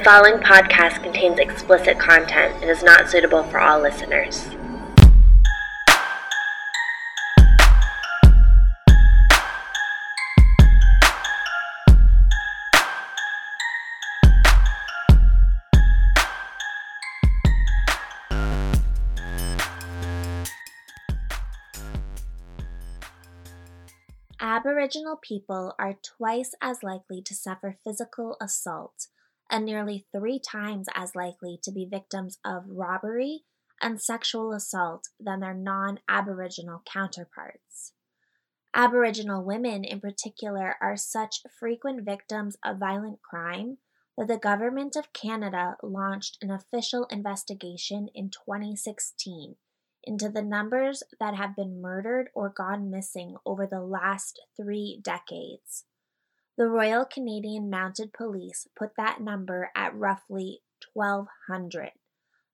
The following podcast contains explicit content and is not suitable for all listeners. Aboriginal people are twice as likely to suffer physical assault and nearly three times as likely to be victims of robbery and sexual assault than their non Aboriginal counterparts. Aboriginal women, in particular, are such frequent victims of violent crime that the Government of Canada launched an official investigation in 2016 into the numbers that have been murdered or gone missing over the last three decades. The Royal Canadian Mounted Police put that number at roughly 1,200.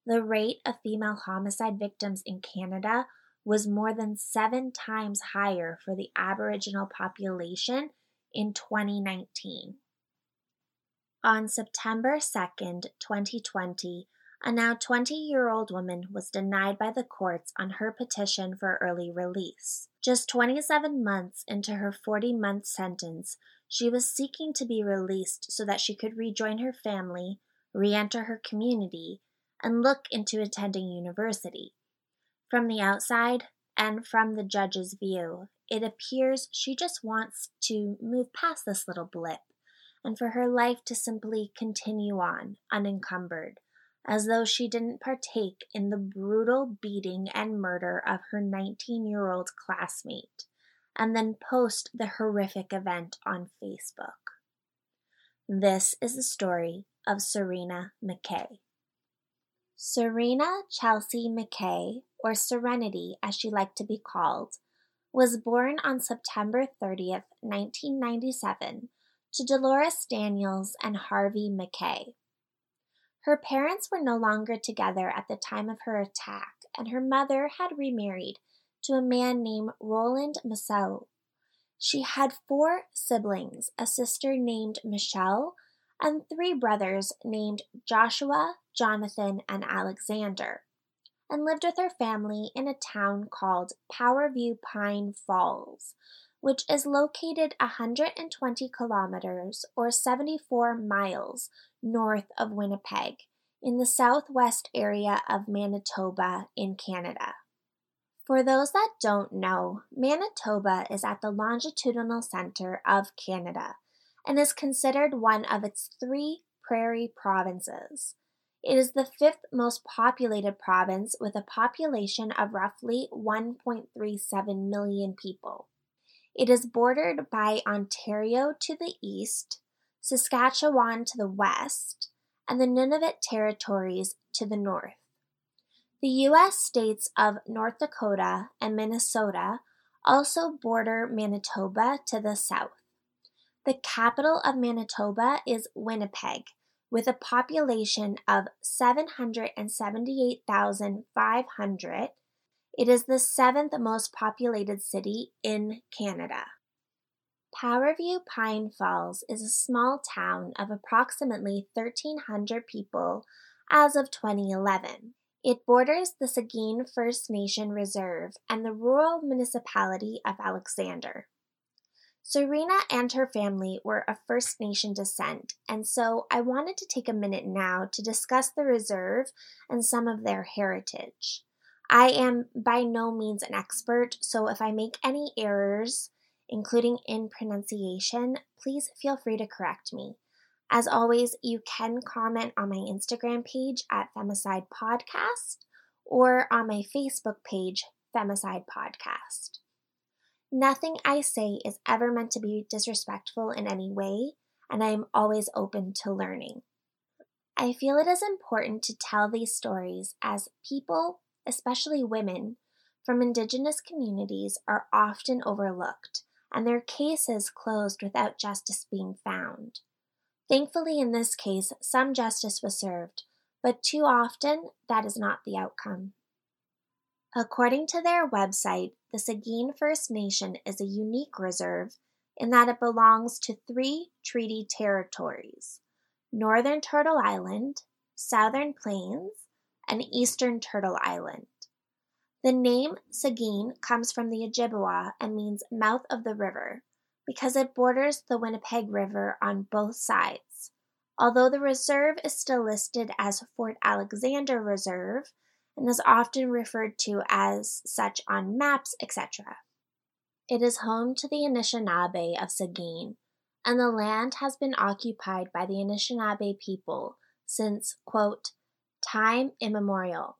The rate of female homicide victims in Canada was more than seven times higher for the Aboriginal population in 2019. On September 2nd, 2020, a now 20 year old woman was denied by the courts on her petition for early release. Just 27 months into her 40 month sentence, she was seeking to be released so that she could rejoin her family, re enter her community, and look into attending university. From the outside, and from the judge's view, it appears she just wants to move past this little blip and for her life to simply continue on, unencumbered, as though she didn't partake in the brutal beating and murder of her 19 year old classmate and then post the horrific event on Facebook. This is the story of Serena McKay. Serena Chelsea McKay, or Serenity as she liked to be called, was born on September 30th, 1997, to Dolores Daniels and Harvey McKay. Her parents were no longer together at the time of her attack, and her mother had remarried to a man named Roland Masseau. She had four siblings a sister named Michelle, and three brothers named Joshua, Jonathan, and Alexander, and lived with her family in a town called Powerview Pine Falls, which is located 120 kilometers or 74 miles north of Winnipeg in the southwest area of Manitoba in Canada. For those that don't know, Manitoba is at the longitudinal center of Canada and is considered one of its three prairie provinces. It is the fifth most populated province with a population of roughly 1.37 million people. It is bordered by Ontario to the east, Saskatchewan to the west, and the Nunavut territories to the north. The U.S. states of North Dakota and Minnesota also border Manitoba to the south. The capital of Manitoba is Winnipeg, with a population of 778,500. It is the seventh most populated city in Canada. Powerview Pine Falls is a small town of approximately 1,300 people as of 2011. It borders the Sagkeeng First Nation Reserve and the rural municipality of Alexander. Serena and her family were of First Nation descent, and so I wanted to take a minute now to discuss the reserve and some of their heritage. I am by no means an expert, so if I make any errors, including in pronunciation, please feel free to correct me. As always, you can comment on my Instagram page at Femicide Podcast or on my Facebook page, Femicide Podcast. Nothing I say is ever meant to be disrespectful in any way, and I am always open to learning. I feel it is important to tell these stories as people, especially women, from Indigenous communities are often overlooked and their cases closed without justice being found. Thankfully, in this case, some justice was served, but too often that is not the outcome. According to their website, the Sagkeeng First Nation is a unique reserve in that it belongs to three treaty territories Northern Turtle Island, Southern Plains, and Eastern Turtle Island. The name Sagkeeng comes from the Ojibwa and means mouth of the river because it borders the Winnipeg River on both sides. Although the reserve is still listed as Fort Alexander Reserve and is often referred to as such on maps, etc. It is home to the Anishinaabe of Sagkeeng, and the land has been occupied by the Anishinaabe people since, quote, time immemorial.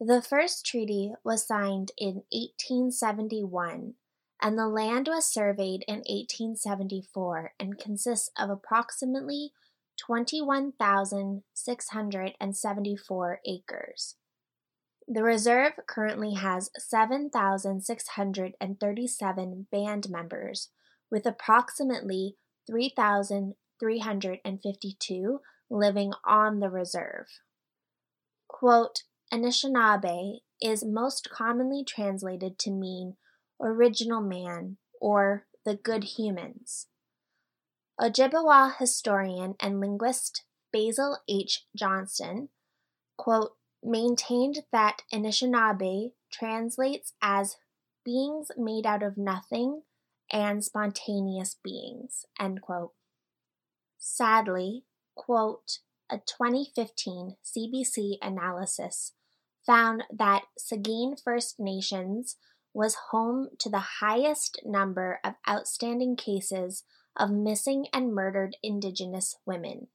The first treaty was signed in 1871, and the land was surveyed in 1874 and consists of approximately 21,674 acres. The reserve currently has 7,637 band members, with approximately 3,352 living on the reserve. Quote, Anishinaabe is most commonly translated to mean original man or the good humans. Ojibwa historian and linguist Basil H. Johnston, quote, maintained that Anishinaabe translates as beings made out of nothing and spontaneous beings, end quote. Sadly, quote, a 2015 CBC analysis found that Sagkeeng First Nations was home to the highest number of outstanding cases of missing and murdered Indigenous women.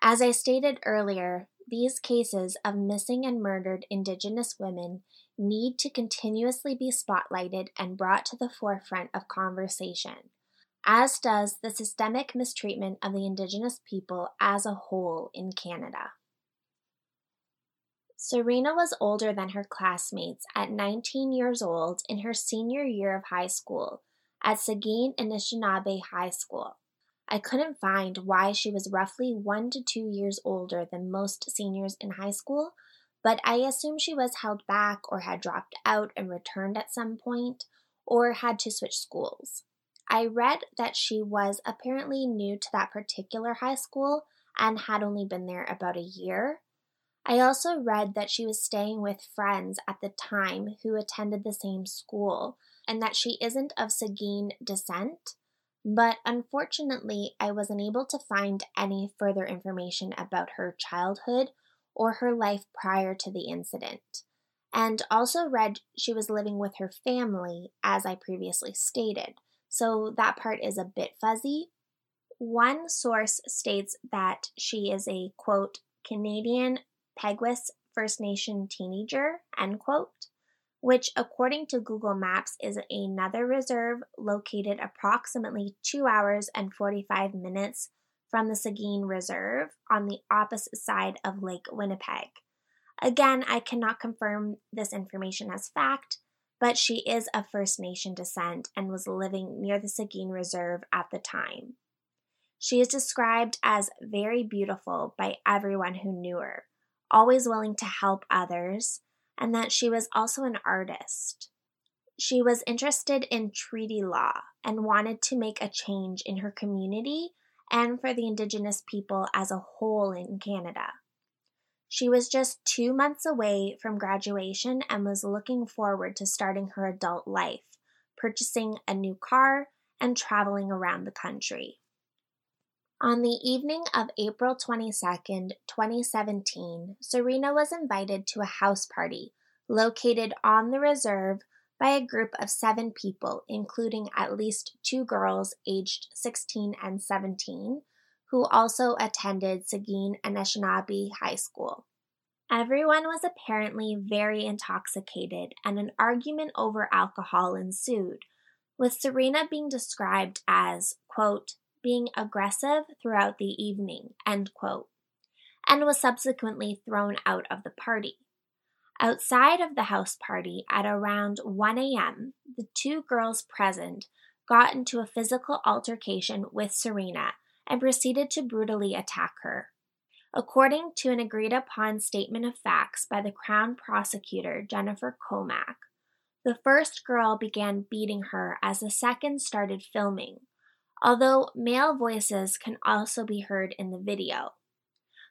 As I stated earlier, these cases of missing and murdered Indigenous women need to continuously be spotlighted and brought to the forefront of conversation, as does the systemic mistreatment of the Indigenous people as a whole in Canada. Serena was older than her classmates at 19 years old in her senior year of high school at Sagkeeng Anishinaabe High School. I couldn't find why she was roughly one to two years older than most seniors in high school, but I assume she was held back or had dropped out and returned at some point or had to switch schools. I read that she was apparently new to that particular high school and had only been there about a year. I also read that she was staying with friends at the time who attended the same school and that she isn't of Sagkeeng descent but unfortunately, I wasn't able to find any further information about her childhood or her life prior to the incident. And also read she was living with her family, as I previously stated, so that part is a bit fuzzy. One source states that she is a quote, Canadian Peguis First Nation teenager, end quote which, according to Google Maps, is another reserve located approximately 2 hours and 45 minutes from the Sagkeeng Reserve on the opposite side of Lake Winnipeg. Again, I cannot confirm this information as fact, but she is of First Nation descent and was living near the Sagkeeng Reserve at the time. She is described as very beautiful by everyone who knew her, always willing to help others, and that she was also an artist. She was interested in treaty law and wanted to make a change in her community and for the Indigenous people as a whole in Canada. She was just two months away from graduation and was looking forward to starting her adult life, purchasing a new car, and traveling around the country. On the evening of April 22, 2017, Serena was invited to a house party located on the reserve by a group of seven people, including at least two girls aged 16 and 17, who also attended Sagkeeng Anishinaabe High School. Everyone was apparently very intoxicated, and an argument over alcohol ensued, with Serena being described as, quote, being aggressive throughout the evening, end quote, and was subsequently thrown out of the party. Outside of the house party at around 1 a.m., the two girls present got into a physical altercation with Serena and proceeded to brutally attack her. According to an agreed upon statement of facts by the Crown prosecutor Jennifer Comack, the first girl began beating her as the second started filming, although male voices can also be heard in the video.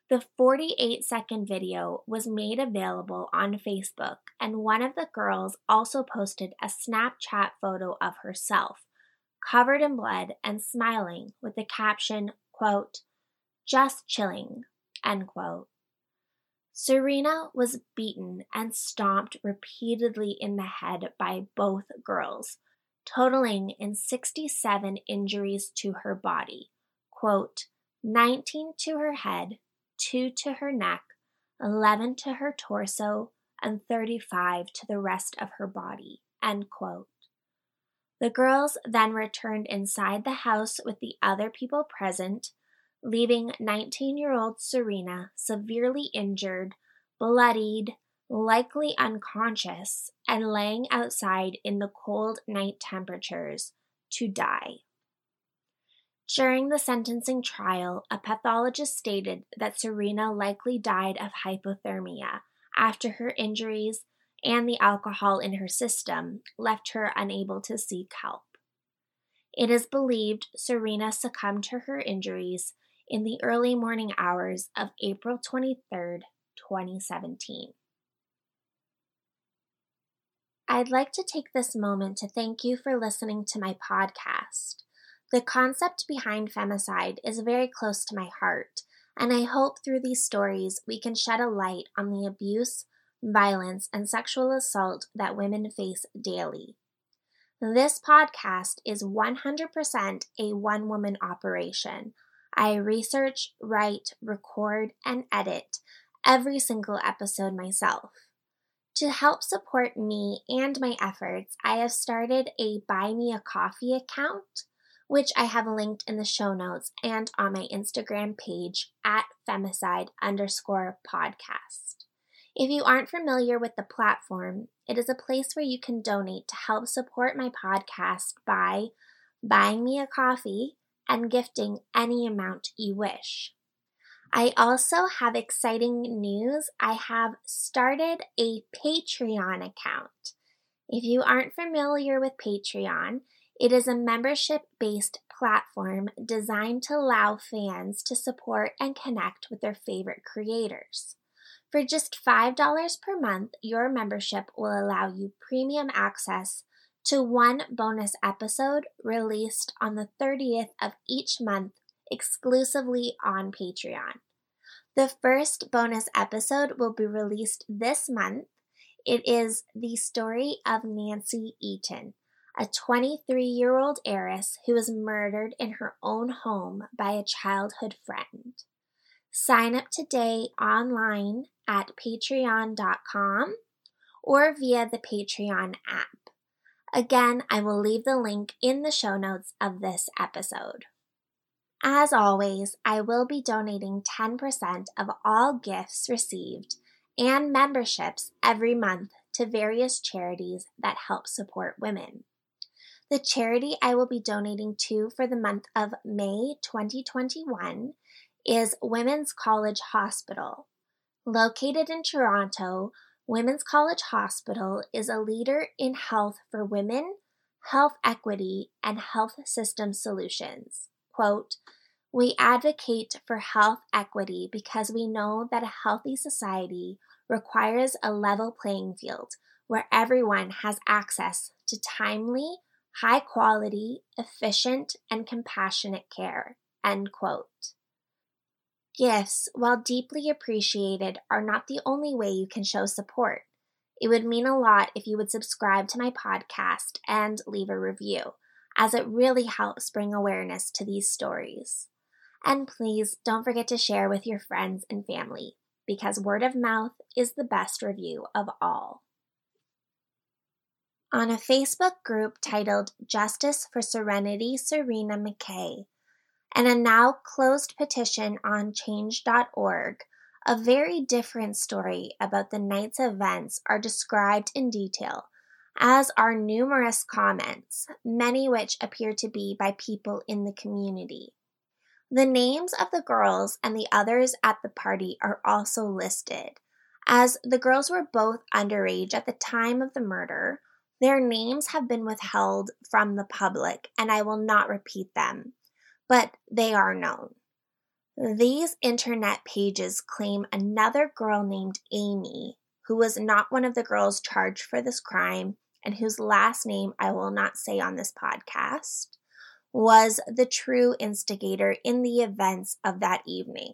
The 48 second video was made available on Facebook, and one of the girls also posted a Snapchat photo of herself, covered in blood and smiling, with the caption, quote, just chilling, end quote. Serena was beaten and stomped repeatedly in the head by both girls, totaling in 67 injuries to her body. Quote, 19 to her head, 2 to her neck, 11 to her torso, and 35 to the rest of her body. End quote. The girls then returned inside the house with the other people present leaving 19 year old Serena severely injured, bloodied, likely unconscious, and laying outside in the cold night temperatures to die. During the sentencing trial, a pathologist stated that Serena likely died of hypothermia after her injuries and the alcohol in her system left her unable to seek help. It is believed Serena succumbed to her injuries in the early morning hours of April 23, 2017. I'd like to take this moment to thank you for listening to my podcast. The concept behind femicide is very close to my heart, and I hope through these stories we can shed a light on the abuse, violence, and sexual assault that women face daily. This podcast is 100% a one woman operation I research, write, record, and edit every single episode myself. To help support me and my efforts, I have started a Buy Me a Coffee account, which I have linked in the show notes and on my Instagram page at femicide underscore podcast. If you aren't familiar with the platform, it is a place where you can donate to help support my podcast by buying me a coffee, and gifting any amount you wish. I also have exciting news. I have started a Patreon account. If you aren't familiar with Patreon, it is a membership based platform designed to allow fans to support and connect with their favorite creators. For just $5 per month, your membership will allow you premium access to one bonus episode released on the 30th of each month exclusively on Patreon. The first bonus episode will be released this month. It is the story of Nancy Eaton, a 23 year old heiress who was murdered in her own home by a childhood friend. Sign up today online at patreon.com or via the Patreon app. Again, I will leave the link in the show notes of this episode. As always, I will be donating 10% of all gifts received and memberships every month to various charities that help support women. The charity I will be donating to for the month of May 2021 is Women's College Hospital. Located in Toronto, Women's College Hospital is a leader in health for women, health equity, and health system solutions. Quote, we advocate for health equity because we know that a healthy society requires a level playing field where everyone has access to timely, high quality, efficient, and compassionate care. End quote. Gifts, while deeply appreciated, are not the only way you can show support. It would mean a lot if you would subscribe to my podcast and leave a review, as it really helps bring awareness to these stories. And please don't forget to share with your friends and family, because word of mouth is the best review of all. On a Facebook group titled Justice for Serenity Serena McKay, and a now closed petition on change.org, a very different story about the night's events are described in detail, as are numerous comments, many which appear to be by people in the community. The names of the girls and the others at the party are also listed. As the girls were both underage at the time of the murder, their names have been withheld from the public, and I will not repeat them but they are known. These internet pages claim another girl named Amy, who was not one of the girls charged for this crime and whose last name I will not say on this podcast, was the true instigator in the events of that evening.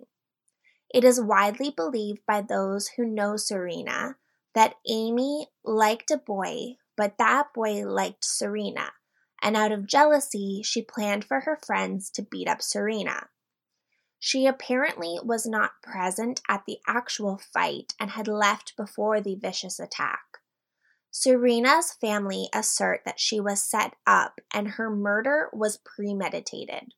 It is widely believed by those who know Serena that Amy liked a boy, but that boy liked Serena, and out of jealousy, she planned for her friends to beat up Serena. She apparently was not present at the actual fight and had left before the vicious attack. Serena's family assert that she was set up and her murder was premeditated.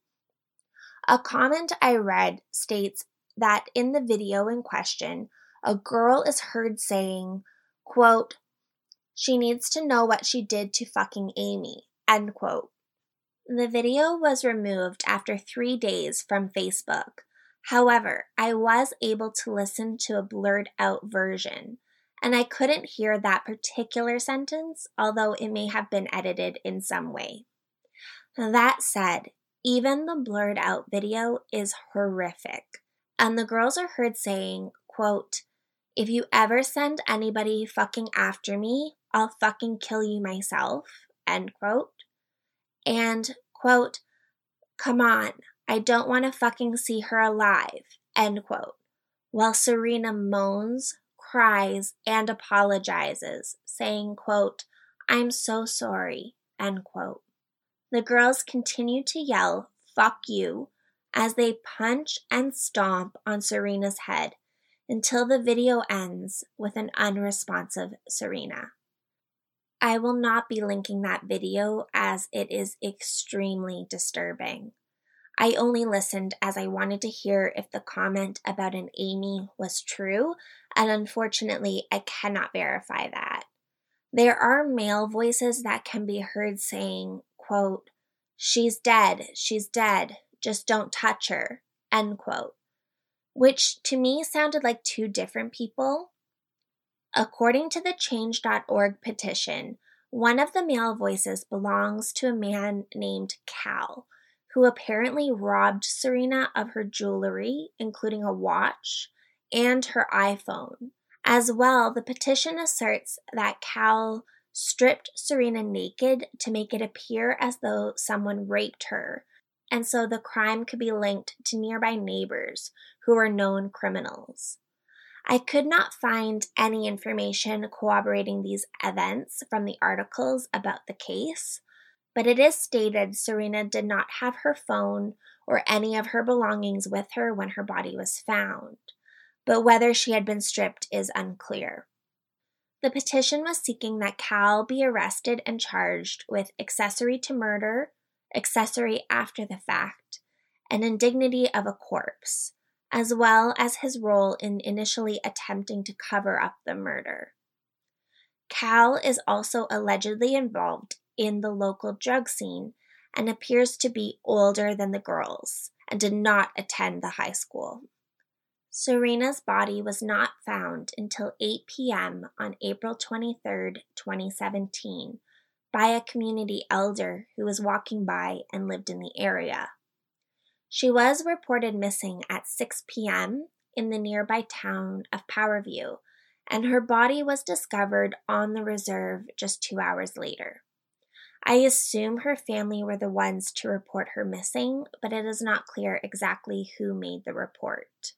A comment I read states that in the video in question, a girl is heard saying, quote, she needs to know what she did to fucking Amy, end quote. The video was removed after three days from Facebook. However, I was able to listen to a blurred out version, and I couldn't hear that particular sentence, although it may have been edited in some way. That said, even the blurred out video is horrific. And the girls are heard saying, quote, if you ever send anybody fucking after me, I'll fucking kill you myself, end quote. And, quote, come on, I don't want to fucking see her alive, end quote. While Serena moans, cries, and apologizes, saying, quote, I'm so sorry, end quote. The girls continue to yell, fuck you, as they punch and stomp on Serena's head until the video ends with an unresponsive Serena. I will not be linking that video as it is extremely disturbing. I only listened as I wanted to hear if the comment about an Amy was true, and unfortunately, I cannot verify that. There are male voices that can be heard saying, quote, She's dead, she's dead, just don't touch her, end quote, which to me sounded like two different people. According to the Change.org petition, one of the male voices belongs to a man named Cal, who apparently robbed Serena of her jewelry, including a watch and her iPhone. As well, the petition asserts that Cal stripped Serena naked to make it appear as though someone raped her and so the crime could be linked to nearby neighbors who were known criminals. I could not find any information corroborating these events from the articles about the case, but it is stated Serena did not have her phone or any of her belongings with her when her body was found, but whether she had been stripped is unclear. The petition was seeking that Cal be arrested and charged with accessory to murder, accessory after the fact, and indignity of a corpse, as well as his role in initially attempting to cover up the murder. Cal is also allegedly involved in the local drug scene and appears to be older than the girls and did not attend the high school. Serena's body was not found until 8 p.m. on April 23, 2017, by a community elder who was walking by and lived in the area. She was reported missing at 6 p.m. in the nearby town of Powerview, and her body was discovered on the reserve just two hours later. I assume her family were the ones to report her missing, but it is not clear exactly who made the report.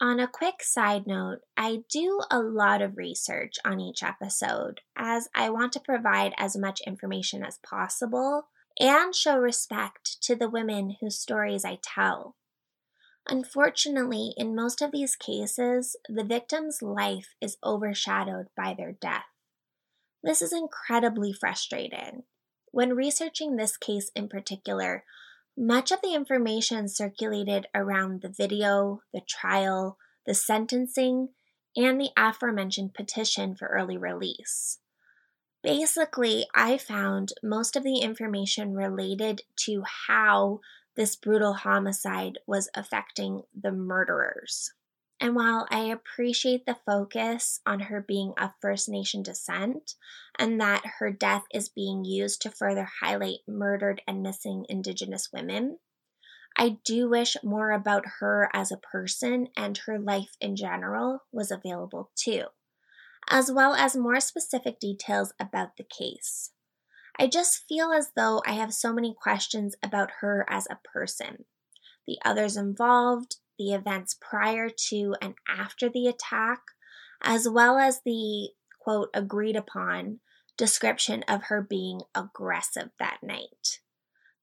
On a quick side note, I do a lot of research on each episode as I want to provide as much information as possible and show respect to the women whose stories I tell. Unfortunately, in most of these cases, the victim's life is overshadowed by their death. This is incredibly frustrating. When researching this case in particular, much of the information circulated around the video, the trial, the sentencing, and the aforementioned petition for early release. Basically, I found most of the information related to how this brutal homicide was affecting the murderers. And while I appreciate the focus on her being of First Nation descent and that her death is being used to further highlight murdered and missing Indigenous women, I do wish more about her as a person and her life in general was available too, as well as more specific details about the case. I just feel as though I have so many questions about her as a person, the others involved, the events prior to and after the attack, as well as the quote agreed upon description of her being aggressive that night.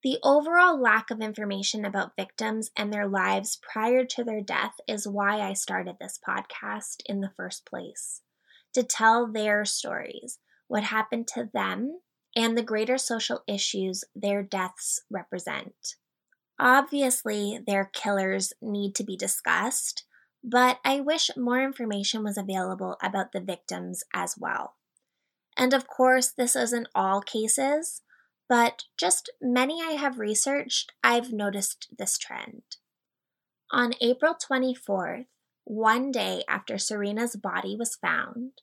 The overall lack of information about victims and their lives prior to their death is why I started this podcast in the first place to tell their stories, what happened to them, and the greater social issues their deaths represent. Obviously, their killers need to be discussed, but I wish more information was available about the victims as well. And of course, this isn't all cases, but just many I have researched, I've noticed this trend. On April 24th, one day after Serena's body was found,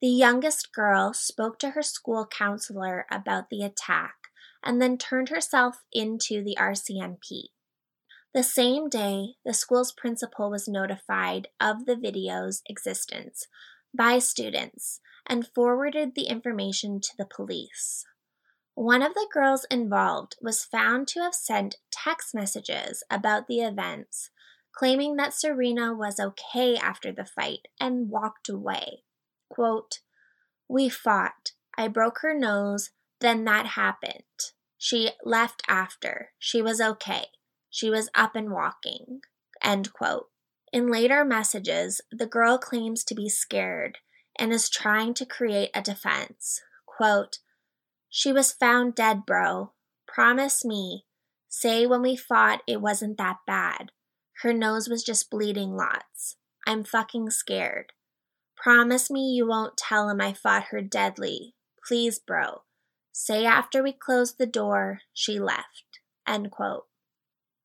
the youngest girl spoke to her school counselor about the attack and then turned herself into the RCMP. The same day, the school's principal was notified of the video's existence by students and forwarded the information to the police. One of the girls involved was found to have sent text messages about the events, claiming that Serena was okay after the fight and walked away. Quote, We fought. I broke her nose. Then that happened. She left after. She was okay. She was up and walking. End quote. In later messages, the girl claims to be scared and is trying to create a defense. Quote, She was found dead, bro. Promise me. Say when we fought it wasn't that bad. Her nose was just bleeding lots. I'm fucking scared. Promise me you won't tell him I fought her deadly. Please, bro. Say after we closed the door, she left. End quote.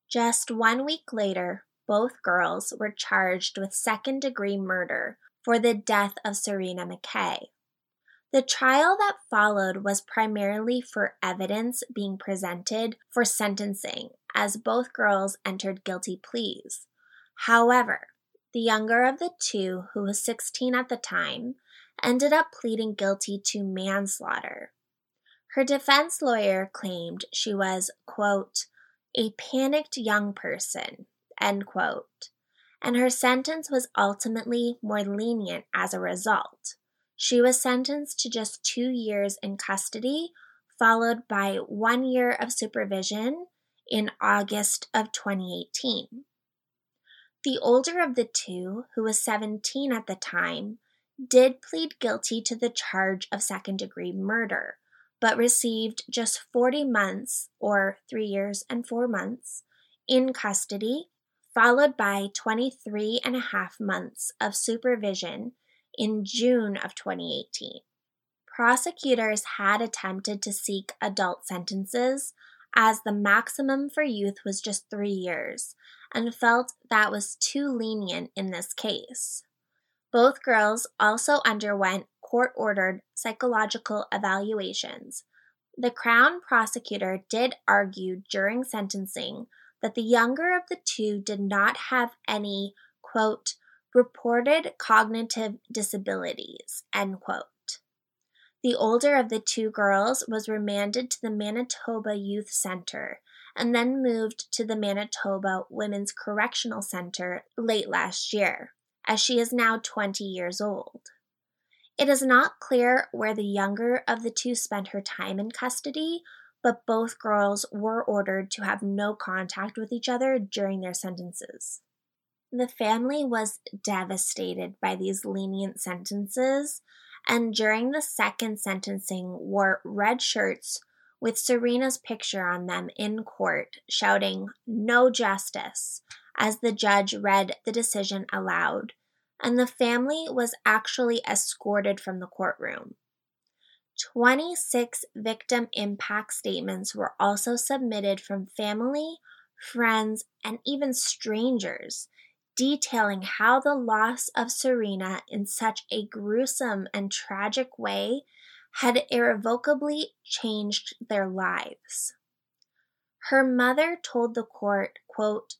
Just one week later, both girls were charged with second degree murder for the death of Serena McKay. The trial that followed was primarily for evidence being presented for sentencing, as both girls entered guilty pleas. However, the younger of the two, who was 16 at the time, ended up pleading guilty to manslaughter. Her defense lawyer claimed she was, quote, a panicked young person, end quote, and her sentence was ultimately more lenient as a result. She was sentenced to just two years in custody, followed by one year of supervision in August of 2018. The older of the two, who was 17 at the time, did plead guilty to the charge of second degree murder, but received just 40 months, or three years and four months, in custody, followed by 23 and a half months of supervision in June of 2018. Prosecutors had attempted to seek adult sentences as the maximum for youth was just three years, and felt that was too lenient in this case. Both girls also underwent court ordered psychological evaluations. The Crown prosecutor did argue during sentencing that the younger of the two did not have any, quote, reported cognitive disabilities, end quote. The older of the two girls was remanded to the Manitoba Youth Center and then moved to the Manitoba Women's Correctional Center late last year, as she is now 20 years old. It is not clear where the younger of the two spent her time in custody, but both girls were ordered to have no contact with each other during their sentences. The family was devastated by these lenient sentences and during the second sentencing wore red shirts with Serena's picture on them in court, shouting, No justice, as the judge read the decision aloud, and the family was actually escorted from the courtroom. 26 victim impact statements were also submitted from family, friends, and even strangers detailing how the loss of Serena in such a gruesome and tragic way had irrevocably changed their lives. Her mother told the court, quote,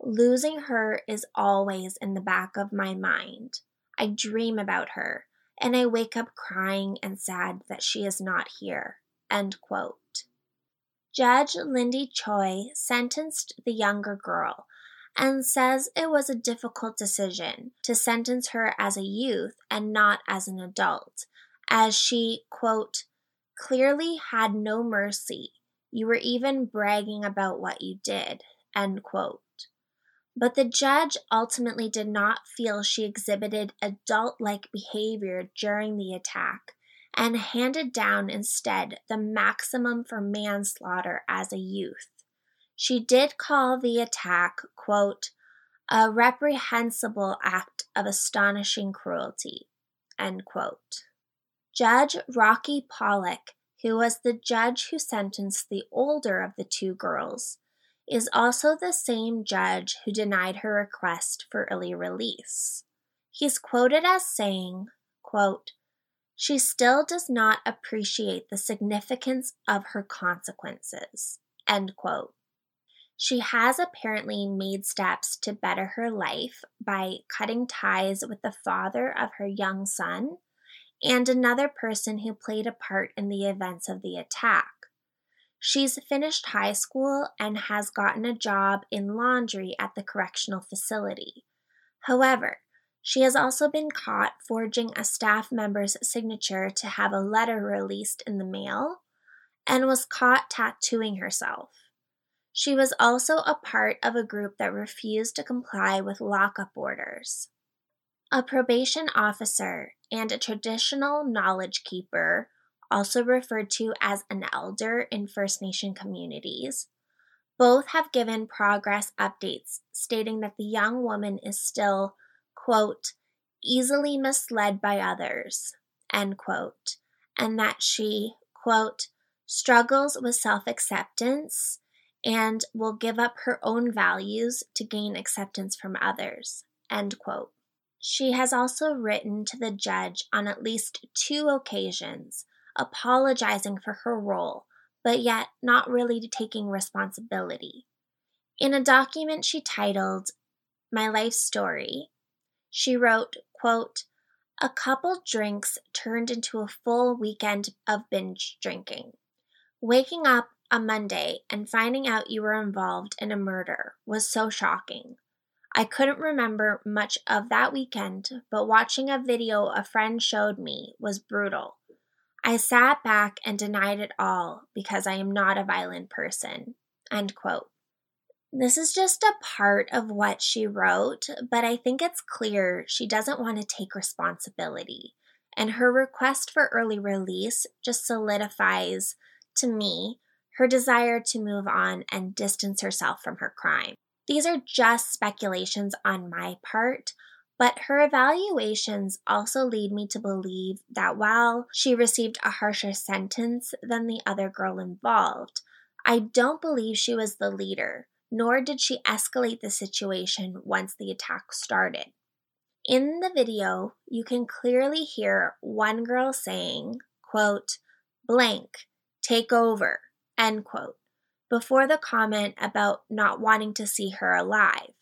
Losing her is always in the back of my mind. I dream about her, and I wake up crying and sad that she is not here. End quote. Judge Lindy Choy sentenced the younger girl and says it was a difficult decision to sentence her as a youth and not as an adult, as she, quote, clearly had no mercy. You were even bragging about what you did, end quote. But the judge ultimately did not feel she exhibited adult like behavior during the attack and handed down instead the maximum for manslaughter as a youth. She did call the attack, quote, a reprehensible act of astonishing cruelty, end quote. Judge Rocky Pollack, who was the judge who sentenced the older of the two girls, is also the same judge who denied her request for early release. He's quoted as saying, quote, She still does not appreciate the significance of her consequences. End quote. She has apparently made steps to better her life by cutting ties with the father of her young son and another person who played a part in the events of the attack. She's finished high school and has gotten a job in laundry at the correctional facility. However, she has also been caught forging a staff member's signature to have a letter released in the mail and was caught tattooing herself. She was also a part of a group that refused to comply with lockup orders. A probation officer and a traditional knowledge keeper also referred to as an elder in First Nation communities. Both have given progress updates stating that the young woman is still, quote, easily misled by others, end quote, and that she, quote, struggles with self acceptance and will give up her own values to gain acceptance from others, end quote. She has also written to the judge on at least two occasions apologizing for her role, but yet not really taking responsibility. In a document she titled My Life Story, she wrote, quote, A couple drinks turned into a full weekend of binge drinking. Waking up a Monday and finding out you were involved in a murder was so shocking. I couldn't remember much of that weekend, but watching a video a friend showed me was brutal. I sat back and denied it all because I am not a violent person. End quote. This is just a part of what she wrote, but I think it's clear she doesn't want to take responsibility. And her request for early release just solidifies, to me, her desire to move on and distance herself from her crime. These are just speculations on my part, but her evaluations also lead me to believe that while she received a harsher sentence than the other girl involved, I don't believe she was the leader, nor did she escalate the situation once the attack started. In the video, you can clearly hear one girl saying, quote, blank, take over, end quote, before the comment about not wanting to see her alive.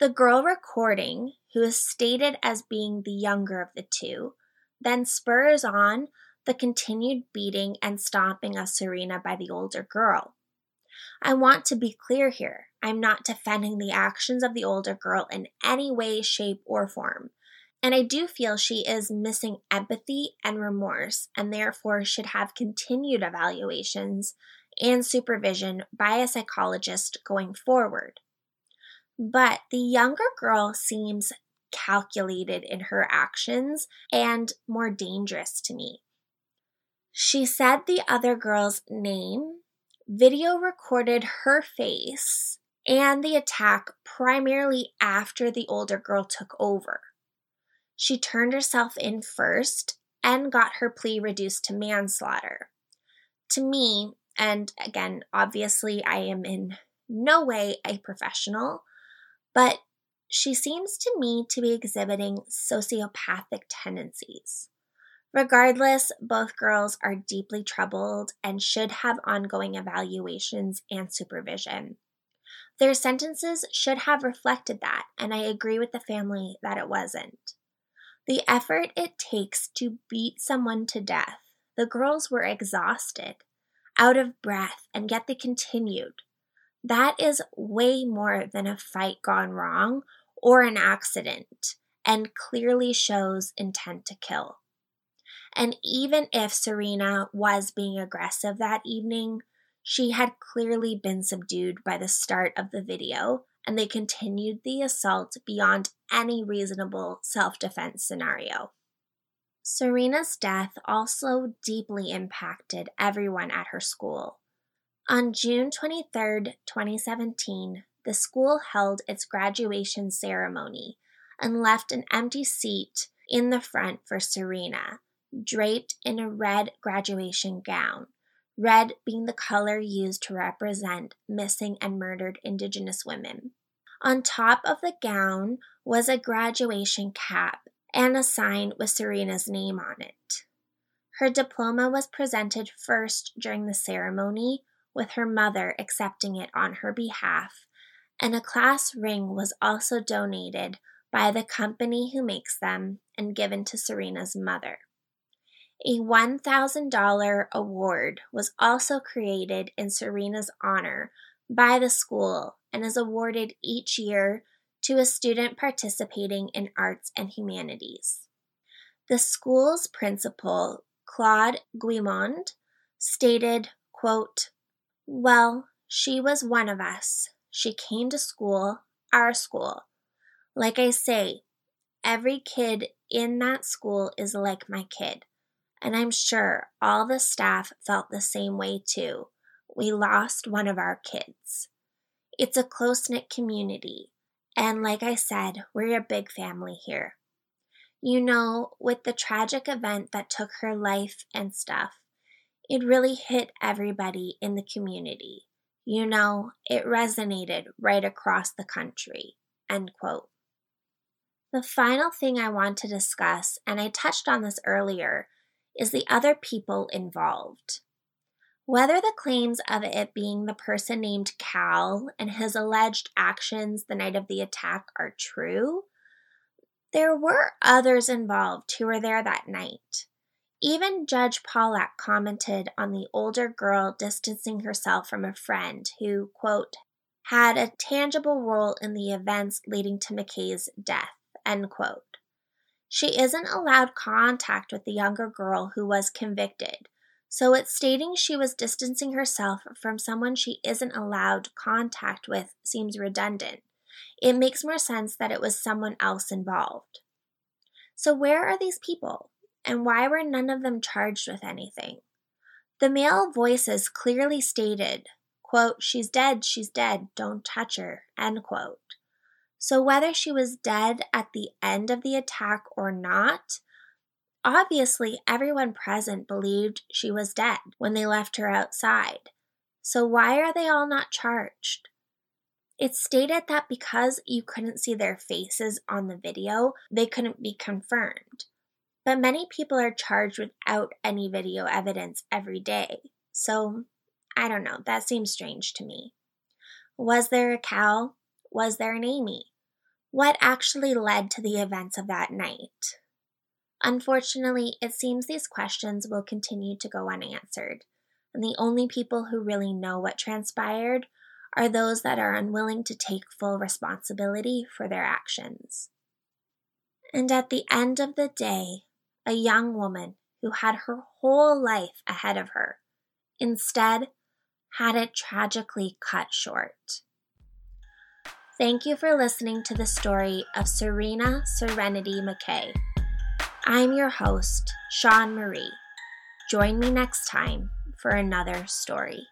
The girl recording, who is stated as being the younger of the two, then spurs on the continued beating and stomping of Serena by the older girl. I want to be clear here. I'm not defending the actions of the older girl in any way, shape, or form. And I do feel she is missing empathy and remorse, and therefore should have continued evaluations and supervision by a psychologist going forward. But the younger girl seems calculated in her actions and more dangerous to me. She said the other girl's name, video recorded her face, and the attack primarily after the older girl took over. She turned herself in first and got her plea reduced to manslaughter. To me, and again, obviously, I am in no way a professional, but she seems to me to be exhibiting sociopathic tendencies. Regardless, both girls are deeply troubled and should have ongoing evaluations and supervision. Their sentences should have reflected that, and I agree with the family that it wasn't. The effort it takes to beat someone to death, the girls were exhausted, out of breath, and yet they continued. That is way more than a fight gone wrong or an accident, and clearly shows intent to kill. And even if Serena was being aggressive that evening, she had clearly been subdued by the start of the video, and they continued the assault beyond any reasonable self defense scenario. Serena's death also deeply impacted everyone at her school. On June 23, 2017, the school held its graduation ceremony and left an empty seat in the front for Serena, draped in a red graduation gown, red being the color used to represent missing and murdered Indigenous women. On top of the gown was a graduation cap and a sign with Serena's name on it. Her diploma was presented first during the ceremony, with her mother accepting it on her behalf, and a class ring was also donated by the company who makes them and given to Serena's mother. A $1,000 award was also created in Serena's honor by the school and is awarded each year to a student participating in arts and humanities. The school's principal, Claude Guimond, stated, quote, Well, she was one of us. She came to school, our school. Like I say, every kid in that school is like my kid. And I'm sure all the staff felt the same way too. We lost one of our kids. It's a close knit community. And like I said, we're a big family here. You know, with the tragic event that took her life and stuff, it really hit everybody in the community. You know, it resonated right across the country. End quote. The final thing I want to discuss, and I touched on this earlier, is the other people involved. Whether the claims of it being the person named Cal and his alleged actions the night of the attack are true, there were others involved who were there that night. Even Judge Pollack commented on the older girl distancing herself from a friend who, quote, had a tangible role in the events leading to McKay's death, end quote. She isn't allowed contact with the younger girl who was convicted, so it's stating she was distancing herself from someone she isn't allowed contact with seems redundant. It makes more sense that it was someone else involved. So, where are these people? And why were none of them charged with anything? The male voices clearly stated, quote, She's dead, she's dead, don't touch her, end quote. So, whether she was dead at the end of the attack or not, obviously everyone present believed she was dead when they left her outside. So, why are they all not charged? It's stated that because you couldn't see their faces on the video, they couldn't be confirmed. But many people are charged without any video evidence every day. So, I don't know, that seems strange to me. Was there a Cal? Was there an Amy? What actually led to the events of that night? Unfortunately, it seems these questions will continue to go unanswered, and the only people who really know what transpired are those that are unwilling to take full responsibility for their actions. And at the end of the day, a young woman who had her whole life ahead of her instead had it tragically cut short. Thank you for listening to the story of Serena Serenity McKay. I'm your host, Sean Marie. Join me next time for another story.